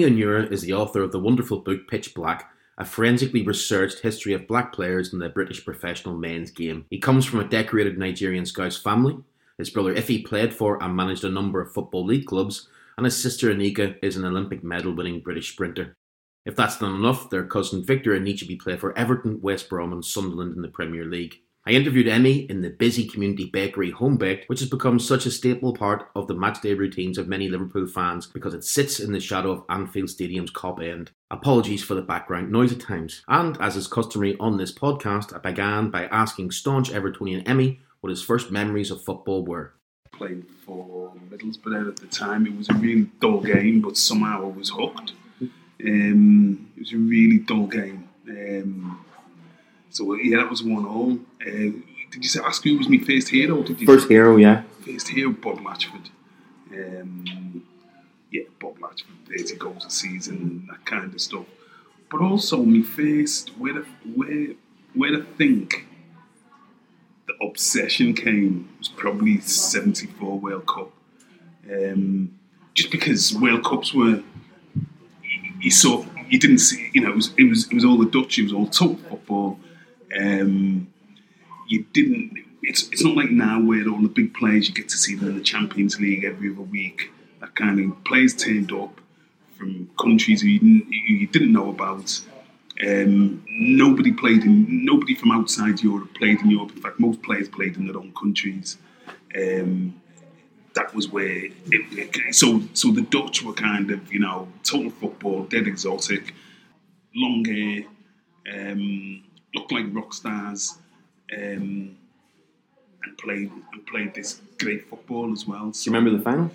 Emy Onuora is the author of the wonderful book Pitch Black, a forensically researched history of black players in the British professional men's game. He comes from a decorated Nigerian Scouse family. His brother Iffy played for and managed a number of Football League clubs, and his sister Anyika is an Olympic medal winning British sprinter. If that's not enough, their cousin Victor Anichebe played for Everton, West Brom, and Sunderland in the Premier League. I interviewed Emy in the busy community bakery Home Baked, which has become such a staple part of the matchday routines of many Liverpool fans because it sits in the shadow of Anfield Stadium's Kop end. Apologies for the background noise at times. And as is customary on this podcast, I began by asking staunch Evertonian Emy what his first memories of football were. Playing for Middlesbrough at the time. It was a really dull game, but somehow I was hooked. Um, it was a really dull game. Um, so yeah, that was one all. Uh, did you say ask who was my first hero? Did you First hero, yeah. first hero Bob Latchford? Um, yeah, Bob Latchford, thirty goals a season, that kind of stuff. But also my first where the, where where I think the obsession came was probably seventy four World Cup. Um, just because World Cups were you saw you didn't see you know it was it was it was all the Dutch it was all total football um, you didn't it's it's not like now where all the big players you get to see them in the Champions League every other week. That kind of players turned up from countries you didn't you didn't know about. Um, nobody played in nobody from outside Europe played in Europe. In fact most players played in their own countries. Um, that was where it, it, so so the Dutch were kind of you know total football, dead exotic, long hair, um, looked like rock stars, um, and played and played this great football as well. Do you remember the final?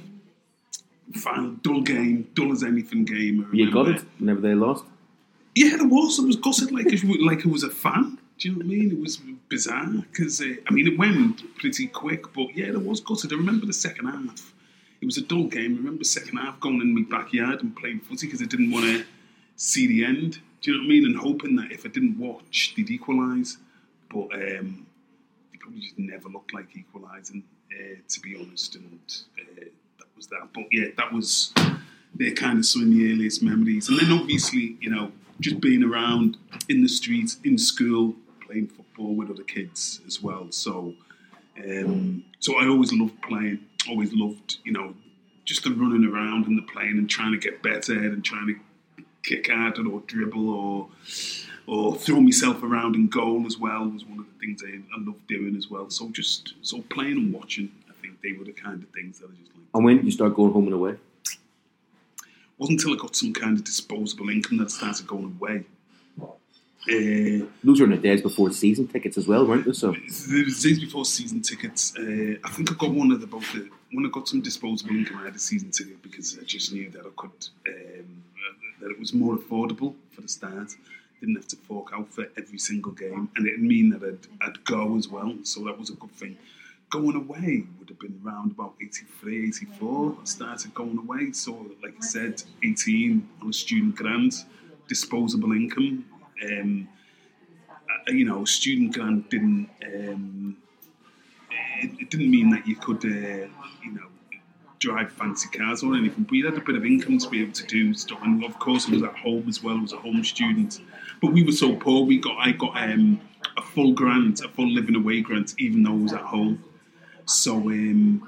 final dull game, dull as anything game. You got it whenever they lost. Yeah, there was. It was gutted like it, like it was a fan. Do you know what I mean? It was bizarre because uh, I mean it went pretty quick, but yeah, there was gutted. I remember the second half. It was a dull game. I remember the second half going in my backyard and playing footy because I didn't want to see the end. Do you know what I mean? And hoping that if I didn't watch, they'd equalise. But um, they probably just never looked like equalising, uh, to be honest. And uh, that was that. But yeah, that was they're kind of some of the earliest memories. And then obviously, you know, just being around in the streets, in school, playing football with other kids as well. So, um, so I always loved playing. Always loved, you know, just the running around and the playing and trying to get better and trying to kick at it or dribble or or throw myself around in goal as well was one of the things I, I loved doing as well. So just so playing and watching, I think they were the kind of things that I just liked. And when did you start going home and away? wasn't until I got some kind of disposable income that I started going away. Uh, Those were in the days before season tickets as well, weren't they? So there was days before season tickets. Uh, I think I got one of the both. The, when I got some disposable income, I had a season ticket because I just knew that I could um, that it was more affordable for the start. Didn't have to fork out for every single game, and it'd mean that I'd, I'd go as well. So that was a good thing. Going away would have been around about 83, 84. I started going away. So, like I said, 18 on a student grant, disposable income. Um, uh, you know, student grant didn't um, it, it didn't mean that you could, uh, you know, drive fancy cars or anything, but you had a bit of income to be able to do stuff. And of course, I was at home as well. I was a home student, but we were so poor. We got I got um, a full grant, a full living away grant, even though I was at home. So um,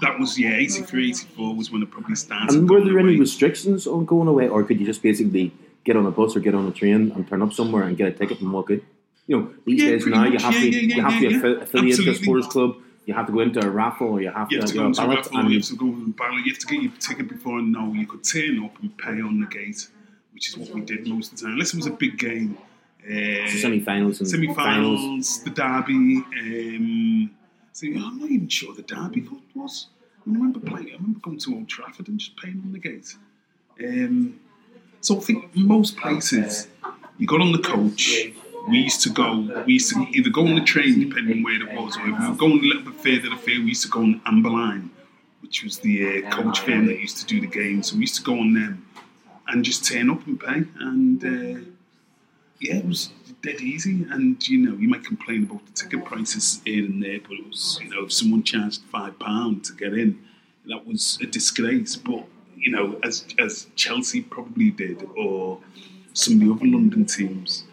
that was yeah, 83, 84 was when I probably started. And were there any restrictions on going away, or could you just basically get on a bus or get on a train and turn up somewhere and get a ticket and walk in? You know, these Yeah, days now you have Yeah, to yeah, you have to yeah, be yeah. affi- affiliated to a sports club. You have to go into a raffle, or you have You have to, to go into a raffle, and you have to go and ballot, you have to get your ticket before and no, you could turn up and pay on the gate, which is what we did most of the time. Unless it was a big game. Uh, semi-finals and semi-finals, the derby. Um, so I'm not even sure the derby what was. I remember playing. I remember going to Old Trafford and just paying on the gate. Um, so I think most places you got on the coach. We used to go. We used to either go on the train, depending on where it was, or if we were going a little bit further the fair, we used to go on Amber Line, which was the uh, coach firm that used to do the games. So we used to go on them and just turn up and pay. And uh, yeah, it was dead easy. And you know, you might complain about the ticket prices here and there, but it was you know, if someone charged five pound to get in, that was a disgrace. But you know, as as Chelsea probably did, or some of the other London teams.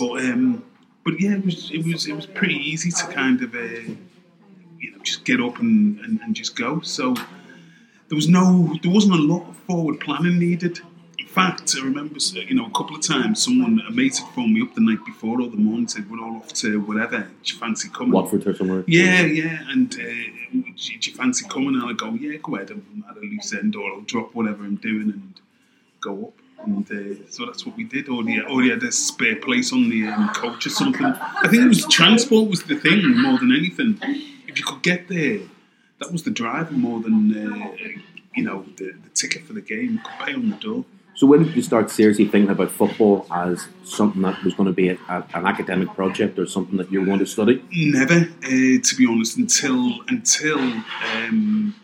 But um, but yeah, it was it was it was pretty easy to kind of uh, you know just get up and, and, and just go. So there was no there wasn't a lot of forward planning needed. In fact, I remember you know a couple of times someone a mate had phoned me up the night before or the morning said we're all off to whatever. Do you fancy coming? Watford or somewhere. Yeah, yeah. And uh, do, you- do you fancy coming? And I go, yeah, go ahead. I'm at a loose end, or I'll drop whatever I'm doing and go up. And uh, so that's what we did. Or he had a spare place on the um, coach or something. I think it was transport was the thing more than anything. If you could get there, that was the driver more than uh, you know the, the ticket for the game. You could pay on the door. So when did you start seriously thinking about football as something that was going to be a, a, an academic project or something that you were going to study? Never, uh, to be honest, until until um,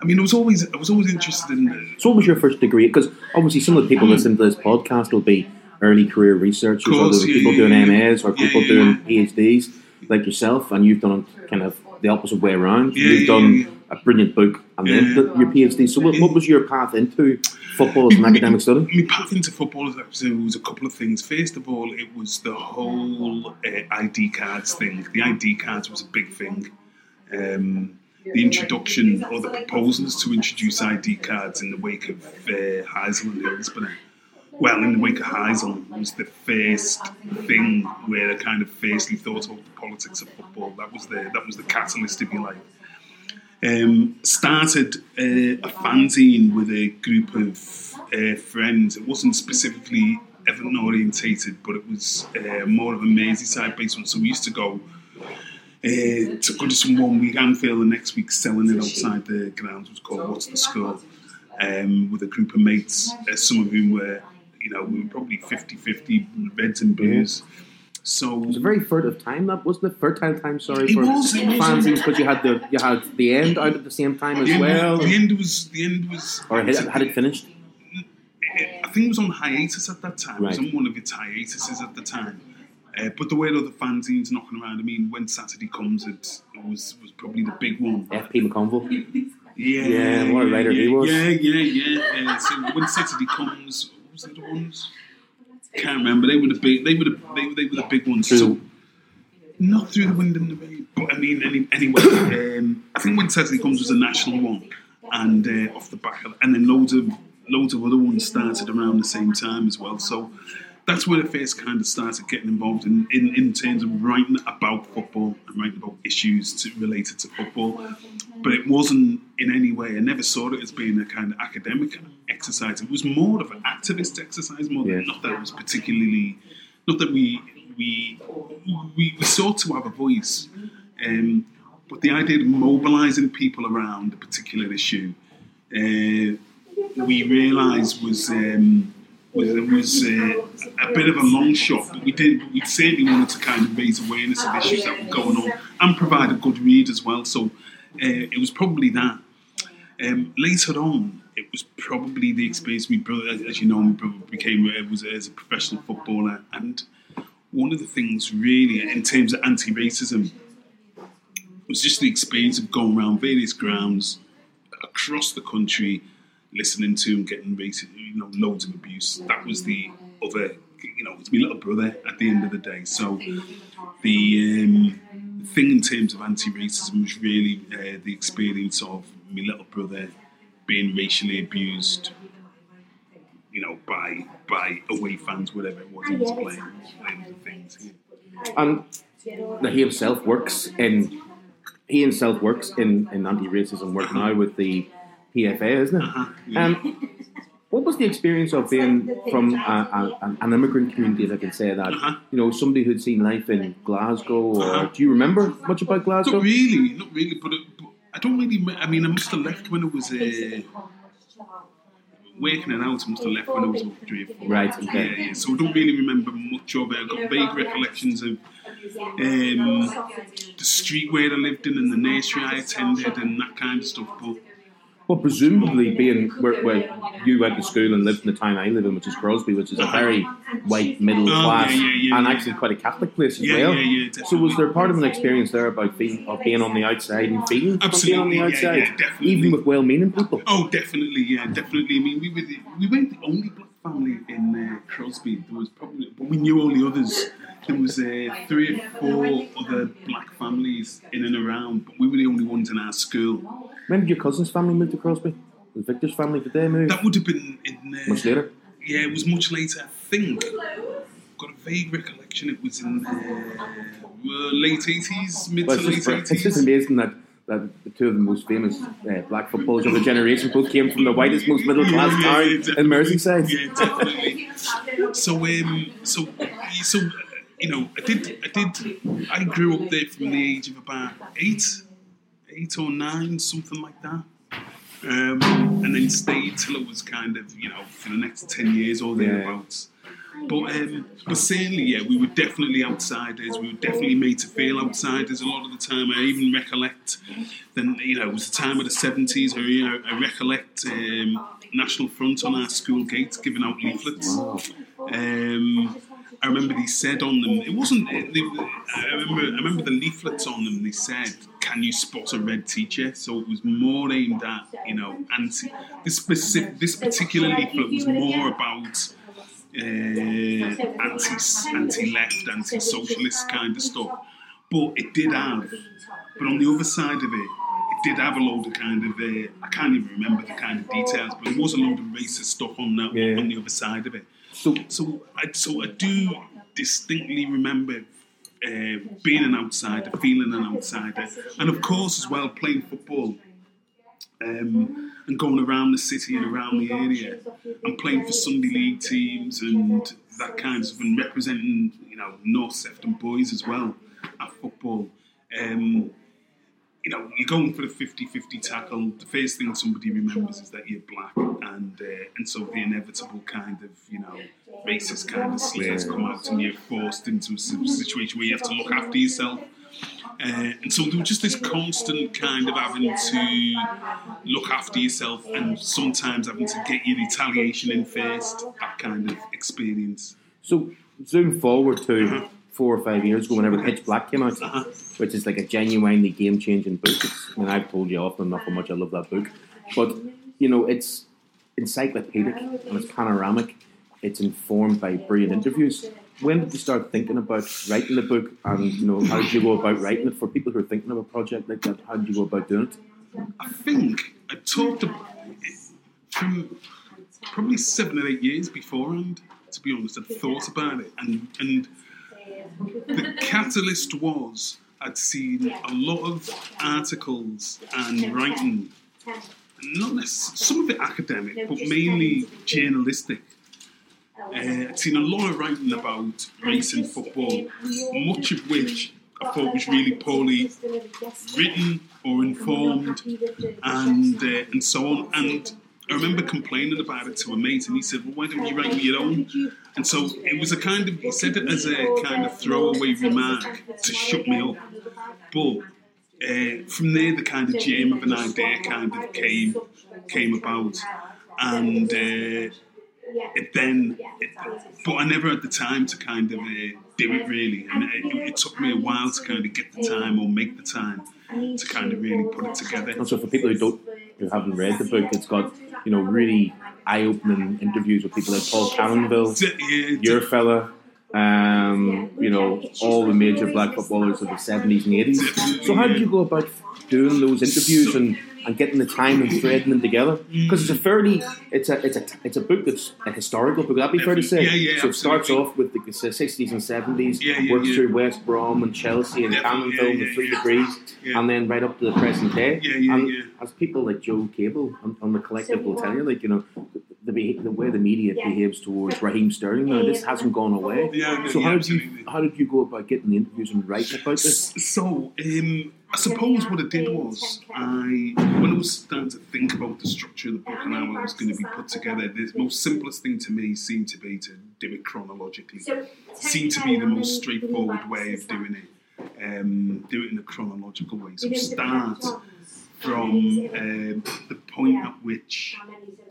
I mean, I was always I was always interested in. So what was your first degree? Because obviously some of the people listening to this podcast will be early career researchers, course, or yeah, people yeah, doing yeah. MAs or people doing PhDs like yourself, and you've done it kind of the opposite way around. You've done a brilliant book and then your PhD. So what, what was your path into football as an academic study? My path into football was, was a couple of things. First of all, it was the whole uh, ID cards thing. The ID cards was a big thing. Um, the introduction or the proposals to introduce ID cards in the wake of uh, Heysel and Hillsborough. Well, in the wake of Heysel was the first thing where I kind of firstly thought about the politics of football. That was the that was the catalyst, if you like. Um, started uh, a fanzine with a group of uh, friends. It wasn't specifically Everton orientated, but it was uh, more of a Merseyside based one. So we used to go uh, to go to one week Anfield, the next week selling it outside the grounds. Was called What's the Score? Um, with a group of mates, uh, some of whom were, you know, we were probably 50-50 Reds and Blues. So It was a very furtive time. That wasn't it. Fertile time. Sorry It for was, fanzines because you had the you had the end out at the same time as the end, well, the end was the end was or had, had it finished? I think it was on hiatus at that time. It was on one of its hiatuses at the time. Uh, but there were other fanzines knocking around. I mean, when Saturday comes, it, it was was probably the big one. FP McConville. Yeah, Yeah, what a writer yeah, he was. Yeah, yeah, yeah. Uh, so when Saturday comes, what was the other ones? Can't remember. They were the big. They were the they, were- they were the big ones. Through So, not through the wind and the rain. But I mean, any, anyway, um, I think when Saturday comes was a national one, and uh, off the back of, and then loads of loads of other ones started around the same time as well. So that's where I first kind of started getting involved in, in, in terms of writing about football and writing about issues to, related to football. But it wasn't in any way. I never saw it as being a kind of academic exercise. It was more of an activist exercise, more than Yeah. not that it was particularly, not that we we we, we sought to have a voice, um, but the idea of mobilising people around a particular issue, uh, we realised was. Um, was, was uh, a bit of a long shot, but we did. We certainly wanted to kind of raise awareness of issues that were going on and provide a good read as well. So uh, it was probably that. Um, later on, it was probably the experience. My brother, as you know, my brother became uh, was as a professional footballer, and one of the things really in terms of anti-racism was just the experience of going around various grounds across the country, listening to and getting racist, you know, loads of abuse. That was the other, you know, it's my little brother at the end of the day. So the um, thing in terms of anti-racism was really uh, the experience of my little brother being racially abused, you know, by by away fans, whatever it was he was playing, things. And now he himself works in he himself works in, in anti-racism work now with the PFA, isn't it? Uh-huh, yeah. Um, what was the experience of being from a, a, an immigrant community, if I can say that? Uh-huh. You know, somebody who'd seen life in Glasgow, or Uh-huh. do you remember much about Glasgow? Not really, not really. But, it, but I don't really. I mean, I must have left when it was uh, working it out. I must have left when I was about three or four. Right, okay. Yeah, yeah. So I don't really remember much of it. I've got vague recollections of um, the street where I lived in and the nursery I attended and that kind of stuff. But Well, presumably being where, where you went to school and lived in the town I live in, which is Crosby, which is a very white middle Oh, class yeah, yeah, yeah, and actually quite a Catholic place as well. so was there part of an experience there about being of being on the outside and feeling being on the outside, even with well-meaning people? Oh, definitely, yeah, definitely. I mean, we were the, we weren't the only black family in uh, Crosby. There was probably, but we knew all the others. There was uh, three or four other black families in and around, but we were the only ones in our school. When did your cousin's family move to Crosby? Was Victor's family did they move? That would have been in uh, Much later. Yeah, it was much later. I think. Got a vague recollection. It was in uh, uh, late eighties, mid Well, to late just, it's just eighties. amazing that the two of the most famous uh, black footballers of the generation both came from the whitest, most middle class Yeah, yeah, town yeah, in. Merseyside. Yeah, definitely. So, um, so, so, you know, I did, I did, I grew up there from the age of about eight, eight or nine, something like that. Um, and then stayed till it was kind of, you know, for the next 10 years or thereabouts. But, um, but certainly, yeah, we were definitely outsiders. We were definitely made to feel outsiders a lot of the time. I even recollect, then you know, it was the time of the seventies. I, you know, I recollect um, National Front on our school gates giving out leaflets. Um, I remember they said on them. It wasn't. They, I remember. I remember the leaflets on them. They said, "Can you spot a red teacher?" So it was more aimed at you know anti. This specific. This particular leaflet was more about anti anti left, anti socialist kind of stuff. But it did have. But on the other side of it, it did have a load of kind of. Uh, I can't even remember the kind of details, but it was a load of racist stuff on that Yeah. on the other side of it. So, So I so I do distinctly remember uh, being an outsider, feeling an outsider, and of course as well playing football um, and going around the city and around the area and playing for Sunday league teams and that kind of and representing you know North Sefton boys as well at football. Um, you know, you're going for the 50-50 tackle. The first thing somebody remembers is that you're black, and uh, and so the inevitable kind of you know racist kind of slurs come out, and you're forced into a situation where you have to look after yourself. Uh, and so there was just this constant kind of having to look after yourself, and sometimes having to get your retaliation in first. That kind of experience. so zoom forward to four or five years ago, whenever Pitch Black came out, Uh-huh. which is like a genuinely game-changing book. It's, I mean, I've told you often enough how much I love that book, but you know, it's encyclopedic and it's panoramic. It's informed by brilliant interviews. When did you start thinking about writing the book, and you know, how did you go about writing it for people who are thinking of a project like that? How did you go about doing it? I think I talked from probably seven or eight years beforehand. To be honest, I'd thought about it, and and the catalyst was I'd seen a lot of articles and writing, not necessarily, some of it academic, but mainly journalistic. Uh, I'd seen a lot of writing about race in football, much of which I thought was really poorly written or informed and uh, and so on. And I remember complaining about it to a mate, and he said, "Well, why don't you write me your own?" And so it was a kind of he said it as a kind of throwaway remark to shut me up. But uh, from there, the kind of germ of an idea kind of came came about, and. Uh, it then, it, but I never had the time to kind of uh, do it really, and it, it took me a while to kind of get the time or make the time to kind of really put it together. And so, for people who don't, who haven't read the book, it's got you know really eye-opening interviews with people like Paul Canoville, Yeah, your fella, um, you know, all the major black footballers of the seventies and eighties. So, how did you go about doing those interviews and, and getting the time and threading them together? Because it's a fairly, it's a, it's a, it's a book that's a historical book. That'd that be fair to say? Yeah, yeah, So it starts off with the sixties and seventies, Yeah, yeah, works yeah. through West Brom and Chelsea and Definitely, Canoville, yeah, the Three yeah. Degrees, Yeah. and then right up to the present day. Yeah, yeah, and yeah. As people like Joe Cable on, on the collective will tell you, like you know, the, the, the way the media behaves towards Raheem Sterling now, this hasn't gone away. Yeah, no, So yeah, how did you how did you go about getting the interviews and writing about this? So, um, I suppose what I did was, I when I was starting to think about the structure of the book and how it was going to be put together, the most simplest thing to me seemed to be to do it chronologically. Seemed to be the most straightforward way of doing it. Um, do it in a chronological way. So start from um, the point at which,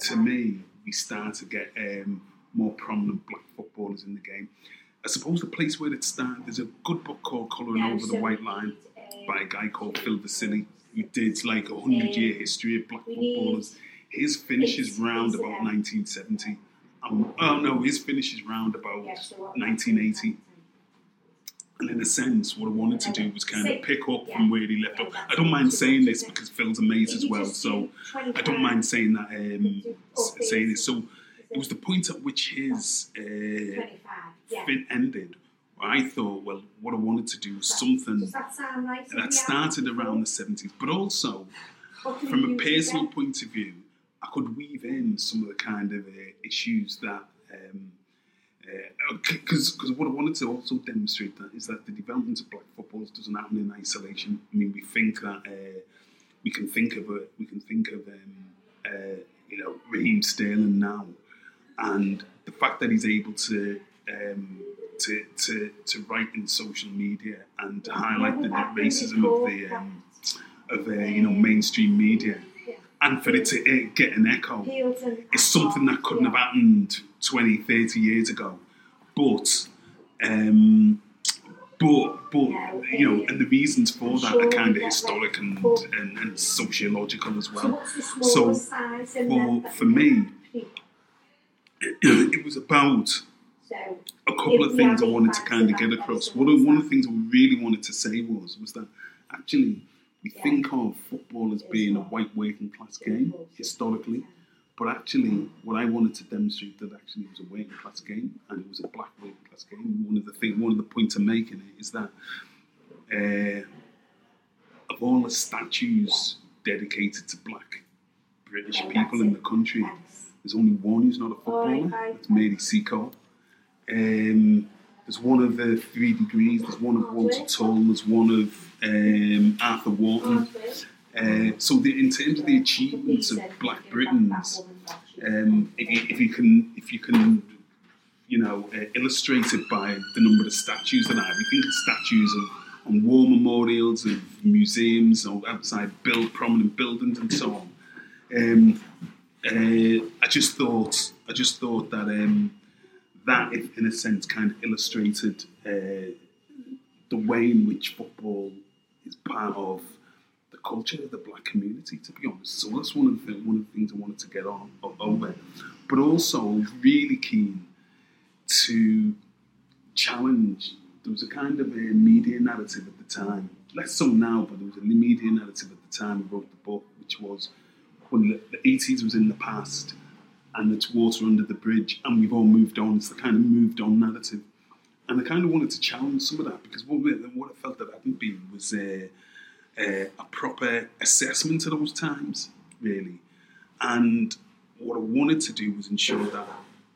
to me, we start to get um, more prominent black footballers in the game. I suppose the place where it started, there's a good book called Colouring Over the White Line by a guy called Phil Vasili, who did like a hundred year history of black footballers. His finishes round about 1970. Um, oh no, his finishes round about 1980. And in a sense, what I wanted to do was kind of pick up from where he left off. I don't mind saying this because Phil's amazed as well, so I don't mind saying that, um, saying this. So it was the point at which his uh, fit ended. I thought, well, what I wanted to do was something that started around the 70s, but also from a personal point of view, I could weave in some of the kind of uh, issues that. Because uh, what I wanted to also demonstrate that is that the development of black football doesn't happen in isolation. I mean, we think that uh, we can think of it, we can think of um, uh, you know Raheem Sterling now, and the fact that he's able to um, to, to to write in social media and to highlight the racism of the um, of the you know mainstream media and for it to uh, get an echo is something that couldn't have happened 20, 30 years ago. But, um, but, but, you know, and the reasons for that are kind of historic and, and, and sociological as well. So, for, for me, it, it was about a couple of things I wanted to kind of get across. One of, one of the things I really wanted to say was was that actually we think of football as being a white working class game historically, but actually, what I wanted to demonstrate that actually it was a working class game and it was a black working class game. One of the thing, one of the points I'm making it is that uh, of all the statues dedicated to black British people in the country, there's only one who's not a footballer. It's Mary Seacole. Um, there's one of the three degrees. There's one of Walter Tull. There's one of um, Arthur Wharton. Uh, so, the, in terms of the achievements of Black Britons, um, if, you, if, you, can, if you can, you know, uh, illustrate it by the number of statues that I have, you think of statues of on war memorials of museums or outside build prominent buildings and so on. Um, uh, I just thought, I just thought that um, that, in a sense, kind of illustrated uh, the way in which football is part of the culture of the black community, to be honest. So that's one of the one of the things I wanted to get on over, but also really keen to challenge. There was a kind of a media narrative at the time, less so now, but there was a media narrative at the time I wrote the book, which was when the, the 80s was in the past and it's water under the bridge and we've all moved on. It's the kind of moved on narrative. And I kind of wanted to challenge some of that because what, what I felt that hadn't been was a, a, a proper assessment of those times, really. And what I wanted to do was ensure that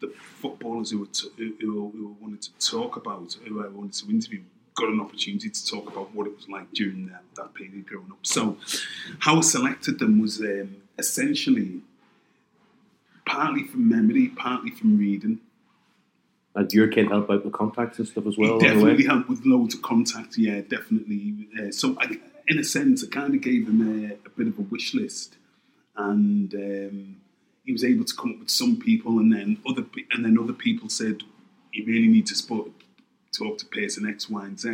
the footballers who, were t- who, who, wanted to talk about, who I wanted to interview, got an opportunity to talk about what it was like during that, that period growing up. So, how I selected them was um, essentially partly from memory, partly from reading. And your kid help out with contacts and stuff as well? He definitely helped with loads of contacts, yeah, definitely. Uh, so, I, in a sense, I kind of gave him a, a bit of a wish list, and um, he was able to come up with some people, and then other and then other people said, "You really need to spot, talk to person X, Y, and Z,"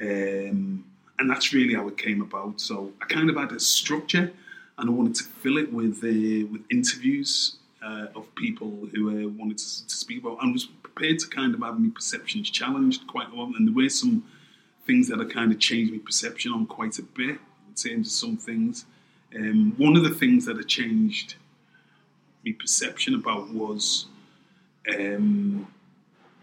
um, and that's really how it came about. So, I kind of had a structure and I wanted to fill it with uh, with interviews uh, of people who uh, wanted to, to, speak about. I was prepared to kind of have my perceptions challenged quite a lot, and there were some things that I kind of changed my perception on quite a bit in terms of some things. Um, one of the things that I changed my perception about was um,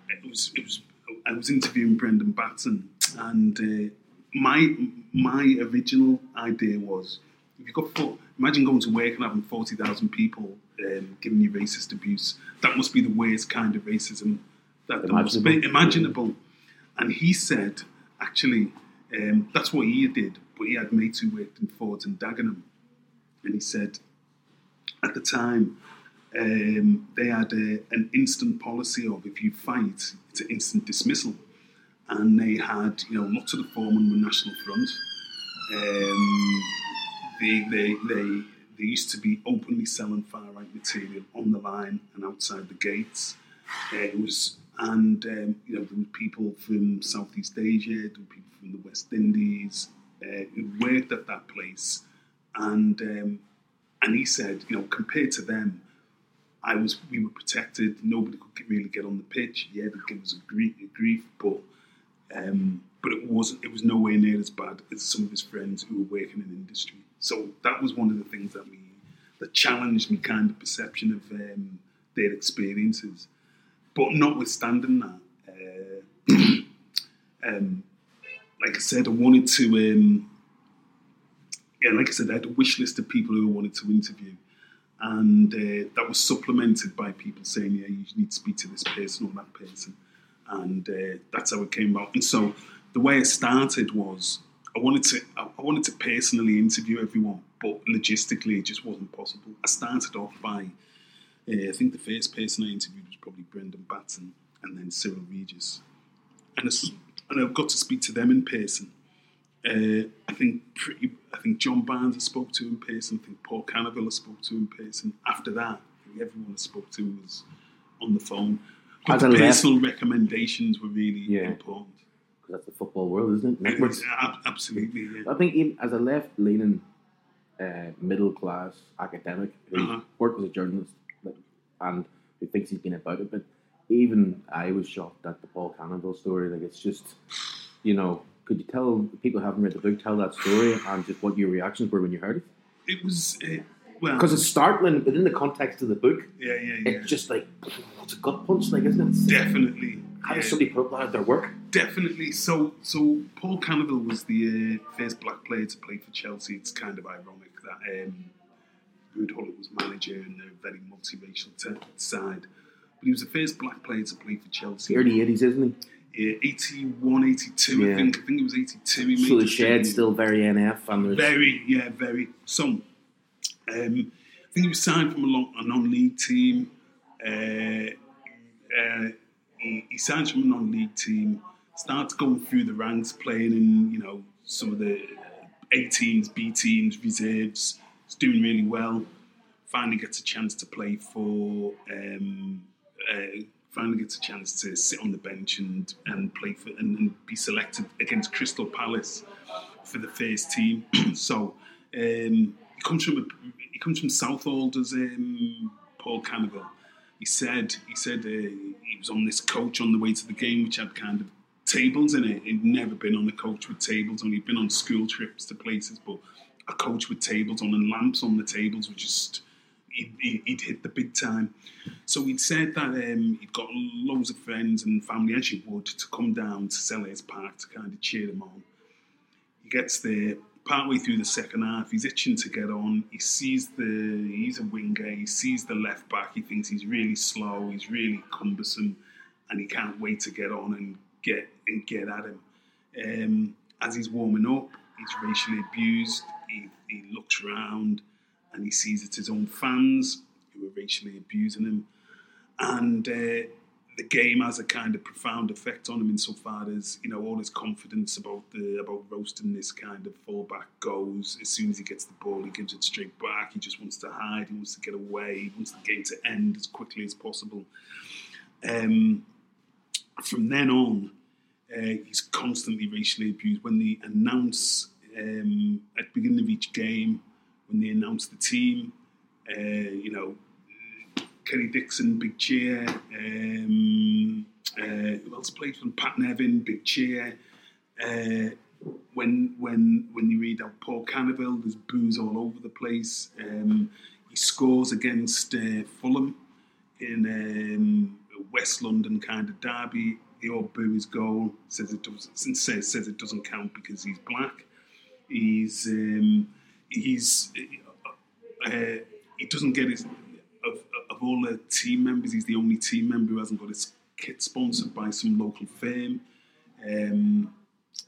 it was it was I was interviewing Brendon Batson, and uh, my my original idea was if you got four, imagine going to work and having forty thousand people um, giving you racist abuse. That must be the worst kind of racism that must be imaginable. And he said, actually, um, that's what he did. But he had mates who worked in Fords and Dagenham, and he said, at the time, um, they had a, an instant policy of if you fight, it's an instant dismissal. And they had, you know, lots of the foremen were National Front. Um, they, they, they, they used to be openly selling far right material on the line and outside the gates. Uh, it was, and um, you know, there were people from Southeast Asia, there were people from the West Indies uh, who worked at that place, and um, and he said, you know, compared to them, I was we were protected. Nobody could really get on the pitch. Yeah, gave us a grief, a grief but um, but it wasn't. It was nowhere near as bad as some of his friends who were working in industry. So that was one of the things that me that challenged me kind of perception of um, their experiences. But notwithstanding that, uh, um, like I said, I wanted to. Um, yeah, like I said, I had a wish list of people who I wanted to interview, and uh, that was supplemented by people saying, "Yeah, you need to speak to this person or that person," and uh, that's how it came about. And so, the way it started was I wanted to I wanted to personally interview everyone, but logistically it just wasn't possible. I started off by uh, I think the first person I interviewed was probably Brendon Batson and then Cyril Regis, and, and I got to speak to them in person. Uh, I think pretty, I think John Barnes I spoke to in person. I think Paul Canoville I spoke to in person. After that, I think everyone I spoke to was on the phone. But the personal recommendations were really yeah. important. That's the football world, isn't it? Networks. absolutely. Yeah. I think even as a left-leaning, uh, middle-class academic who uh-huh. worked as a journalist and who thinks he's been about it, but even I was shocked at the Paul Canoville story. Like it's just, you know, could you tell people who haven't read the book tell that story and just what your reactions were when you heard it? It was uh, well because it's startling within the context of the book. Yeah, yeah, yeah. It's just like it's a gut punch, like isn't it? Definitely. How does somebody put that out their work? Definitely. So, so Paul Canoville was the uh, first black player to play for Chelsea. It's kind of ironic that um, Gullit was manager and they're very multiracial t- side. But he was the first black player to play for Chelsea. Early 80s, isn't he? Yeah, 81, 82, yeah. I think. I think it was 82. He so the Shed's still very NF. And very, yeah, very. So, um, I think he was signed from a, long, a non-league team. Uh, uh, he, he signs from a non-league team, starts going through the ranks, playing in, you know, some of the A teams, B teams, reserves. He's doing really well. Finally gets a chance to play for... Um, uh, finally gets a chance to sit on the bench and, and play for and, and be selected against Crystal Palace for the first team. so um, he comes from a, he comes from Southall, does um, Paul Canoville. He said he said uh, he was on this coach on the way to the game, which had kind of tables in it. He'd never been on a coach with tables, only been on school trips to places, but a coach with tables on and lamps on the tables was just he'd, he'd, hit the big time. So he'd said that um, he'd got loads of friends and family, as you would, to come down to Selhurst Park to kind of cheer him on. He gets there, partway through the second half, he's itching to get on. He sees the, he's a winger, he sees the left back, he thinks he's really slow, he's really cumbersome, and he can't wait to get on and get, get at him. Um, as he's warming up, he's racially abused, he, he looks around, and he sees it's his own fans who are racially abusing him. And uh, the game has a kind of profound effect on him insofar as you know all his confidence about the about roasting this kind of fullback goes. As soon as he gets the ball he gives it straight back. He just wants to hide. He wants to get away. He wants the game to end as quickly as possible. Um, from then on he's constantly racially abused when they announce um, at the beginning of each game when they announce the team. Uh, you know, Kerry Dixon, big cheer. Um, uh, who else played them? Pat Nevin, big cheer. Uh, when when when you read out Paul Canoville, there's boos all over the place. Um, he scores against uh, Fulham in um, West London kind of derby. They all boo his goal. Says it does says says it doesn't count because he's black. He's um, he's uh, he doesn't get his of, of all the team members. He's the only team member who hasn't got his kit sponsored by some local firm. Um,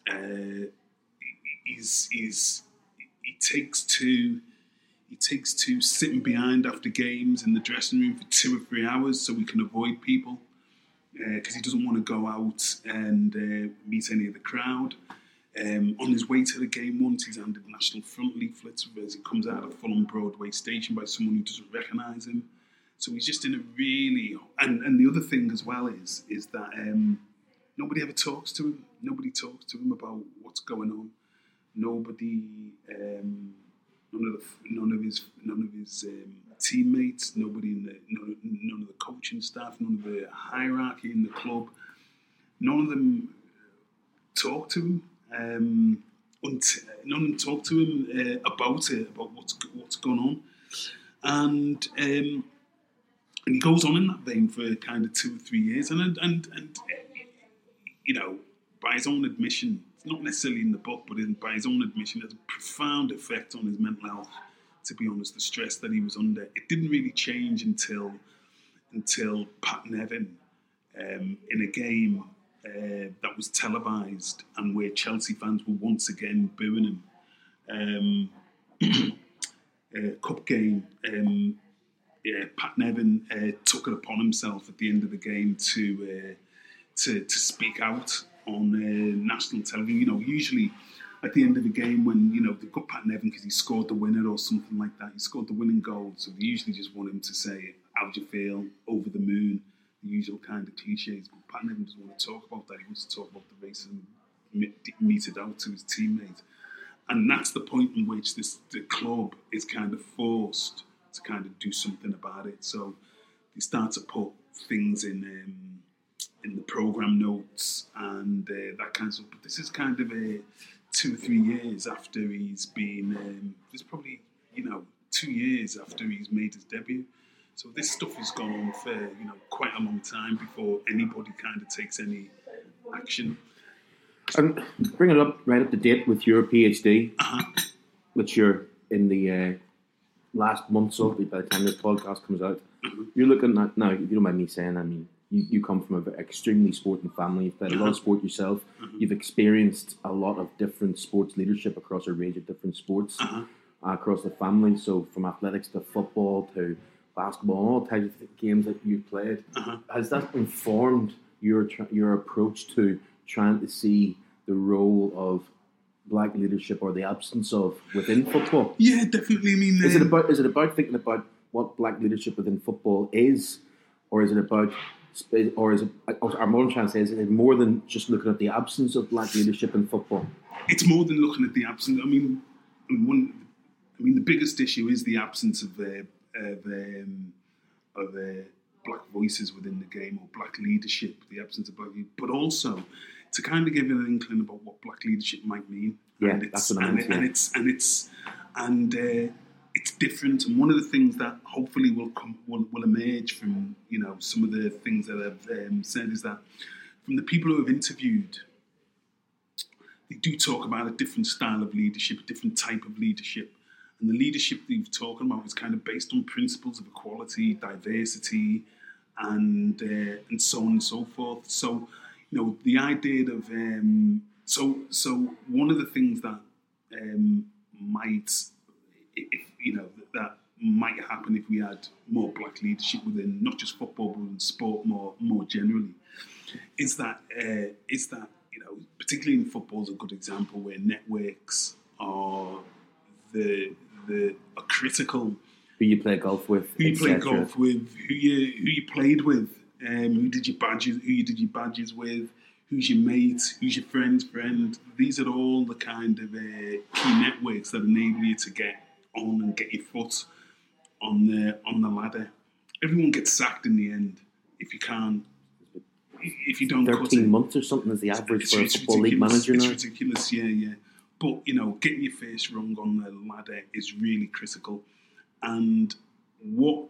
uh, he's, he's he takes to he takes to sitting behind after games in the dressing room for two or three hours so we can avoid people because uh, he doesn't want to go out and uh, meet any of the crowd. Um, on his way to the game once, he's handed National Front leaflets as he comes out of Fulham Broadway station by someone who doesn't recognise him. So he's just in a really and, and the other thing as well is is that um, nobody ever talks to him. Nobody talks to him about what's going on. Nobody, um, none of the none of his none of his um, teammates, nobody in the none, of the coaching staff, none of the hierarchy in the club, none of them talk to him. Um, unt- none of them talk to him uh, about it, about what's what's going on, and um, and he goes on in that vein for kind of two or three years, and and and, you know, by his own admission, it's not necessarily in the book, but in, by his own admission, has a profound effect on his mental health. To be honest, the stress that he was under, it didn't really change until until Pat Nevin, um, in a game uh, that was televised and where Chelsea fans were once again booing him. Um, uh, cup game, um, yeah, Pat Nevin uh, took it upon himself at the end of the game to uh, to, to speak out on uh, national television. You know, usually at the end of the game when you know they've got Pat Nevin because he scored the winner or something like that. He scored the winning goal, so they usually just want him to say, "How do you feel?" Over the moon, the usual kind of cliches. But Pat Nevin doesn't want to talk about that. He wants to talk about the racism meted out to his teammates, and that's the point in which this the club is kind of forced to kind of do something about it. So they start to put things in. Um, in the program notes and uh, that kind of stuff. But this is kind of a two or three years after he's been. Um, there's probably you know two years after he's made his debut. So this stuff has gone on for you know quite a long time before anybody kind of takes any action. And bring it up right up to date with your PhD, uh-huh. which you're in the uh, last month so by the time this podcast comes out. Mm-hmm. You're looking at now. If you don't mind me saying, I mean, you, you come from an extremely sporting family. You've played a lot of sport yourself. Mhm. You've experienced a lot of different sports leadership across a range of different sports Uh-huh. uh, across the family. So from athletics to football to basketball, all types of games that you've played. Uh-huh. Has that informed your your approach to trying to see the role of black leadership or the absence of within football? Yeah, definitely. I mean, Is it um, about is it about thinking about what black leadership within football is, or is it about or is it or I'm more trying to say is it more than just looking at the absence of black leadership in football? it's more than looking at the absence. I mean, I mean, one, I mean, the biggest issue is the absence of uh, of, um, of uh, black voices within the game or black leadership. The absence of black, but also to kind of give you an inkling about what black leadership might mean. Yeah, and it's, that's what I and, meant, and it's and it's and uh, it's different. And one of the things that hopefully will come will, will emerge from you know some of the things that I've um, said is that from the people who have interviewed they do talk about a different style of leadership, a different type of leadership. And the leadership that you've talking about is kind of based on principles of equality, diversity, and uh, and so on and so forth. So, you know, the idea of um, so so one of the things that um, might, if, you know, that might happen if we had more black leadership within not just football but in sport more more generally, is that uh, is that you know, particularly in football, is a good example where networks are the the are critical. Who you play golf with? Who you etc.. golf with, who you who you played with, um, who did your badges, who you did your badges with, who's your mate, who's your friend's friend. These are all the kind of uh, key networks that enable you to get on and get your foot on the on the ladder. Everyone gets sacked in the end if you can't. If you don't. Thirteen months or something is the average for a football league manager It's now. ridiculous, yeah, yeah. But you know, getting your face rung on the ladder is really critical. And what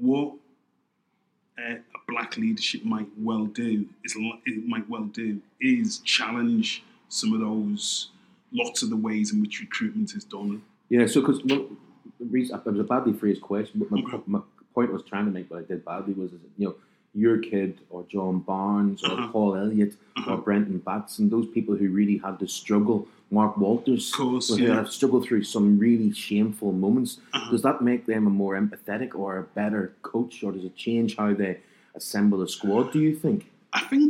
what uh, a black leadership might well do is it might well do is challenge some of those lots of the ways in which recruitment is done. Yeah, so because well, the reason it was a badly phrased question, but my, my point I was trying to make, but I did badly, was you know your kid or John Barnes or Uh-huh. Paul Elliott Uh-huh. or Brendon Batson, those people who really had to struggle. Mark Walters, course, who yeah. have struggled through some really shameful moments. Uh-huh. Does that make them a more empathetic or a better coach, or does it change how they assemble a squad? Do you think? I think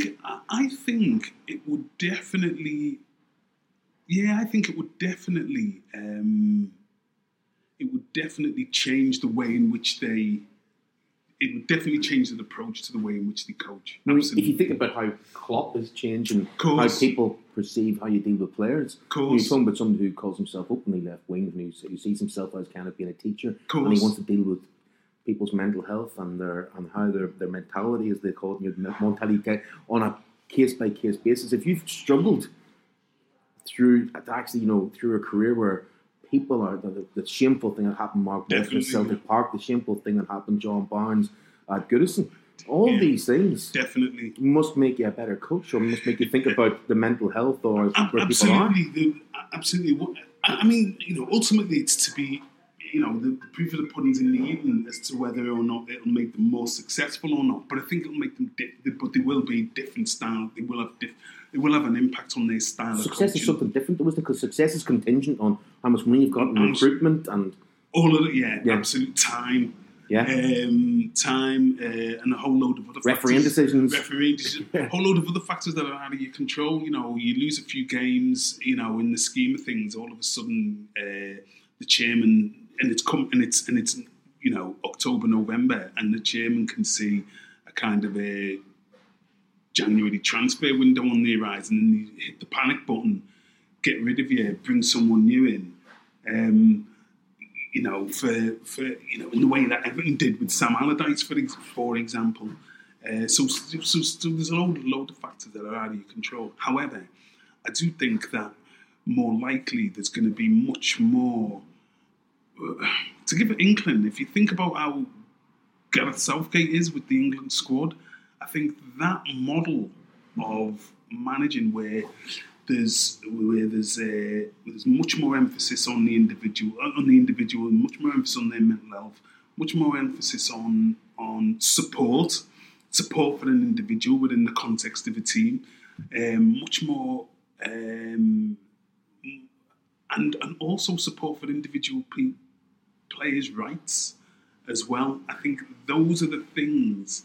I think it would definitely Yeah, I think it would definitely. Um, it would definitely change the way in which they. It would definitely change the approach to the way in which they coach. I mean, Absolutely. if you think about how Klopp has changed and how people perceive how you deal with players, you're talking about somebody who calls himself openly left wing and who, who sees himself as kind of being a teacher, and he wants to deal with people's mental health and their and how their, their mentality, as they call it, mentality on a case by case basis. If you've struggled through actually, you know, through a career where people are the, the, shameful thing that happened Mark Walters at Celtic Park, the shameful thing that happened John Barnes at Goodison, all Yeah. these things definitely. must make you a better coach or must make you think about the mental health or where people are. absolutely, absolutely. I mean, you know, ultimately, it's to be, you know, the, the proof of the pudding's in the eating as to whether or not it'll make them more successful or not. But I think it'll make them, di- but they will be different style. They will have, diff- they will have an impact on their style of Success is something different, though? Because success is contingent on how much money you've got in And- recruitment and All of it, yeah, Yeah. absolute time, yeah, um, time, uh, and a whole load of other refereeing factors. decisions. refereeing decisions, a whole load of other factors that are out of your control. You know, you lose a few games. You know, in the scheme of things, all of a sudden, uh, the chairman and it's come and it's and it's you know October, November, and the chairman can see a kind of a January transfer window on the horizon, and you hit the panic button, get rid of you, bring someone new in. Um, you know, for, for you know, in the way that Everton did with Sam Allardyce, for for example. Uh, so, so, so there's a load, load of factors that are out of your control. However, I do think that more likely there's going to be much more. uh, to give it England, if you think about how Gareth Southgate is with the England squad, I think that model of managing where there's where there's uh, there's much more emphasis on the individual on the individual, much more emphasis on their mental health, much more emphasis on on support, support for an individual within the context of a team, um, much more. Um, and, and also support for individual pe- players' rights as well. I think those are the things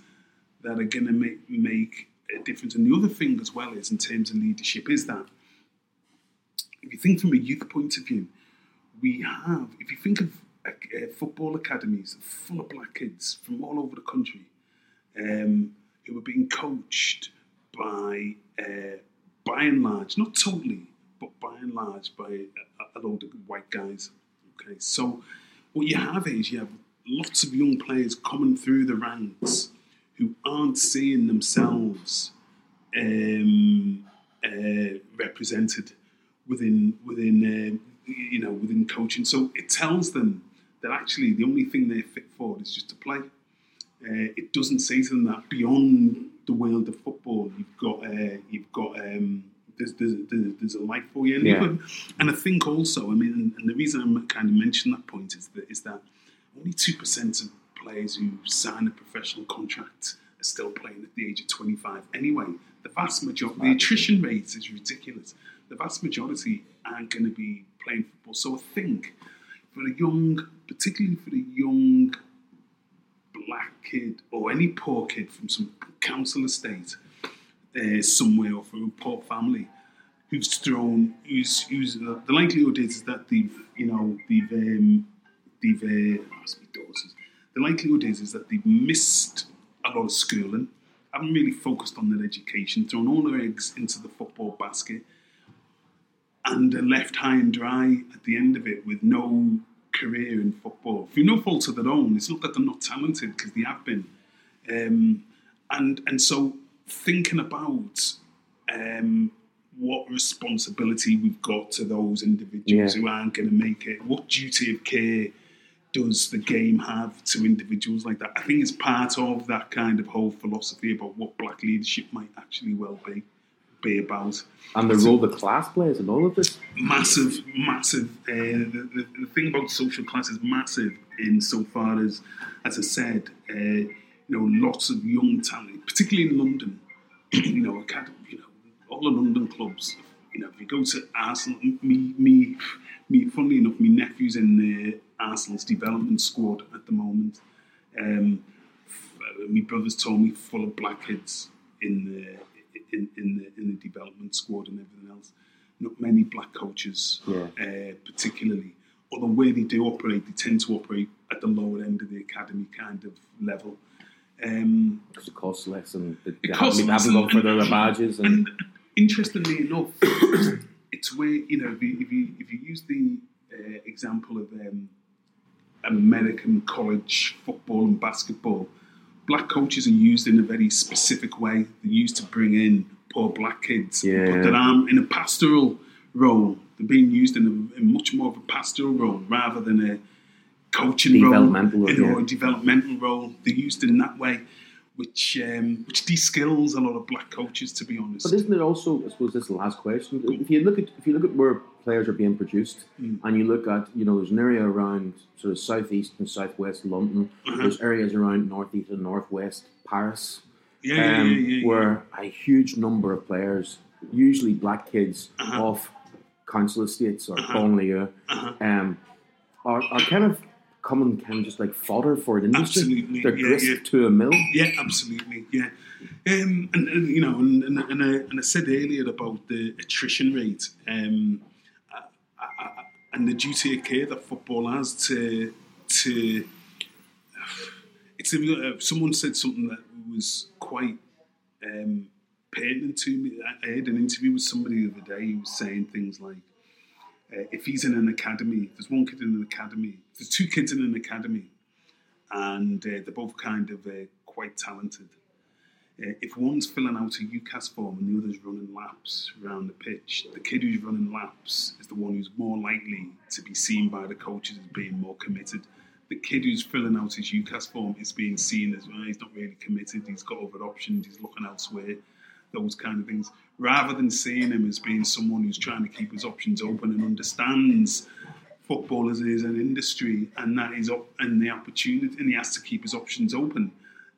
that are going to make make a difference. And the other thing as well is in terms of leadership is that if you think from a youth point of view, we have. If you think of uh, football academies full of black kids from all over the country um, who are being coached by, uh, by and large, not totally, but by and large, by a, a load of white guys. Okay, so what you have is you have lots of young players coming through the ranks who aren't seeing themselves um, uh, represented within within uh, you know within coaching. So it tells them that actually the only thing they're fit for is just to play. Uh, it doesn't say to them that beyond the world of football, you've got uh, you've got um, there's, there's, there's there's a life for you. And, Yeah. and I think also, I mean, and, and the reason I'm kind of mentioning that point is that is that only two percent of players who sign a professional contract are still playing at the age of 25. Anyway, the vast majority, the attrition rate is ridiculous. The vast majority aren't going to be playing football. So I think for a young, particularly for a young black kid or any poor kid from some council estate uh, somewhere or from a poor family who's thrown, who's, who's uh, the likelihood is that they've, you know, they've, um, they've, uh, what's my daughters? The likelihood is is that they've missed a lot of schooling, haven't really focused on their education, thrown all their eggs into the football basket, and are left high and dry at the end of it with no career in football. Through no fault of their own, it's not that they're not talented because they have been. Um, and and so thinking about um, what responsibility we've got to those individuals Yeah. who aren't going to make it, what duty of care does the game have to individuals like that? I think it's part of that kind of whole philosophy about what black leadership might actually well be be about and the role the class plays in all of this. massive, massive. Uh, the, the, the thing about social class is massive insofar as, as I said, uh, you know, lots of young talent, particularly in London. you know, acad- you know, all the London clubs. You know, if you go to Arsenal, me, me, me. Funnily enough, my nephew's in the Arsenal's development squad at the moment. Um, my brothers told me full of black kids in the in, in the in the development squad and everything else. not many black coaches, Yeah. uh, particularly. Or the way they do operate, they tend to operate at the lower end of the academy kind of level. Um, it costs less and they haven't, costs they less haven't gone for their badges. And, and interestingly enough, it's where you know if you if you, if you use the uh, example of um, American college football and basketball, black coaches are used in a very specific way. They're used to bring in poor black kids, Yeah. but that are in a pastoral role. They're being used in a, in much more of a pastoral role rather than a coaching Developmental role, role, yeah. a developmental role. They're used in that way, which um, which de-skills a lot of black coaches, to be honest. But isn't it also? I suppose this is the last question. If you look at if you look at where players are being produced, Mm. and you look at you know there's an area around sort of southeast and southwest London. Uh-huh. There's areas around northeast and northwest Paris, yeah, um, yeah, yeah. where a huge number of players, usually black kids Uh-huh. off council estates or Uh-huh. Uh-huh. um, are, are kind of coming kind of just like fodder for the industry. Absolutely, They're yeah, grist yeah. to a mill. Yeah, absolutely. Yeah, um, and, and you know, and, and, and, I, and I said earlier about the attrition rate, um, and the duty of care that football has to to. It's uh, someone said something that was quite um, pertinent to me. I, had an interview with somebody the other day who was saying things like, uh, if he's in an academy, if there's one kid in an academy, there's two kids in an academy, and uh, they're both kind of uh, quite talented. Uh, if one's filling out a UCAS form and the other's running laps around the pitch, the kid who's running laps is the one who's more likely to be seen by the coaches as being more committed. The kid who's filling out his UCAS form is being seen as well, he's not really committed, he's got other options, he's looking elsewhere, those kind of things. Rather than seeing him as being someone who's trying to keep his options open and understands football as is an industry and that is op- and the opportunity and he has to keep his options open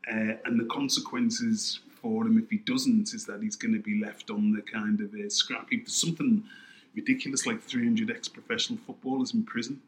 uh, and the consequences for him if he doesn't is that he's going to be left on the kind of a scrap heap. There's something ridiculous like 300 ex-professional footballers in prison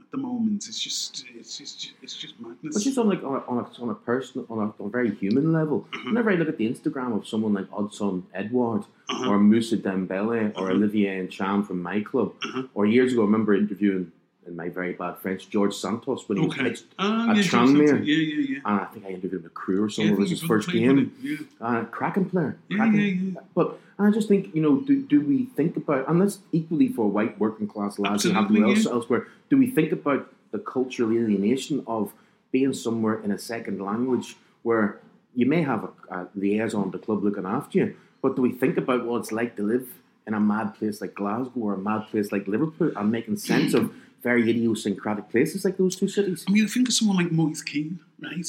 at the moment. It's just it's just it's just madness. But just on like on a, on a, on a personal, on a, on a very human level. Mm-hmm. Whenever I look at the Instagram of someone like Odsonne Edouard Uh-huh. or Moussa Dembele or Uh-huh. Olivier Ntcham from my club, Uh-huh. or years ago, I remember interviewing in my very bad French Georges Santos when he was okay. pitched, Ah, at yeah, Tranmere. Yeah, yeah, yeah. and I think I interviewed him at Crewe or yeah, somewhere. it was his first game. Yeah. Uh, cracking player, Yeah, cracking. yeah, yeah. But I just think you know, do, do we think about and that's equally for white working class lads have to yeah. elsewhere? Do we think about the cultural alienation of being somewhere in a second language where you may have a, a liaison to the club looking after you, but do we think about what it's like to live in a mad place like Glasgow or a mad place like Liverpool and making sense of very idiosyncratic places like those two cities? I mean, think of someone like Moise Kean, right?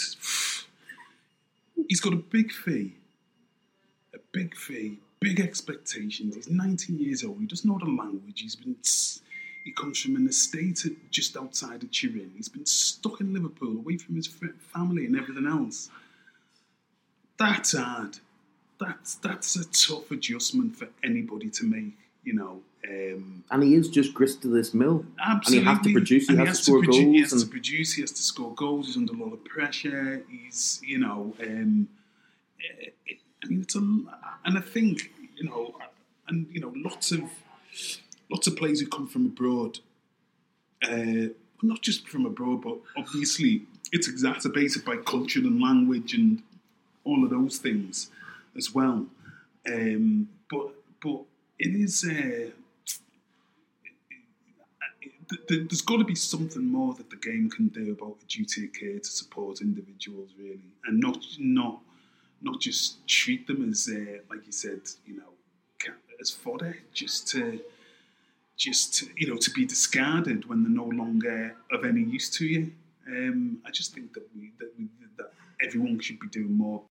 He's got a big fee, a big fee, big expectations. He's 19 years old. He doesn't know the language. He's been. He comes from an estate just outside of Turin. He's been stuck in Liverpool, away from his family and everything else. That's hard. That's that's a tough adjustment for anybody to make. You know. Um, And he is just grist to this mill. Absolutely. And he has to produce, he And has to score produ- goals He has and- to produce, he has to score goals, he's under a lot of pressure. He's, you know, um, eh, eh, I mean, it's a, and I think, you know, and, you know, lots of, lots of players who come from abroad, uh, not just from abroad, but obviously it's exacerbated by culture and language and all of those things as well. Um, but, but it is uh, a. There's got to be something more that the game can do about the duty of care to support individuals, really, and not not not just treat them as, uh, like you said, you know, as fodder, just to just to, you know to be discarded when they're no longer of any use to you. Um, I just think that we that, we, that everyone should be doing more.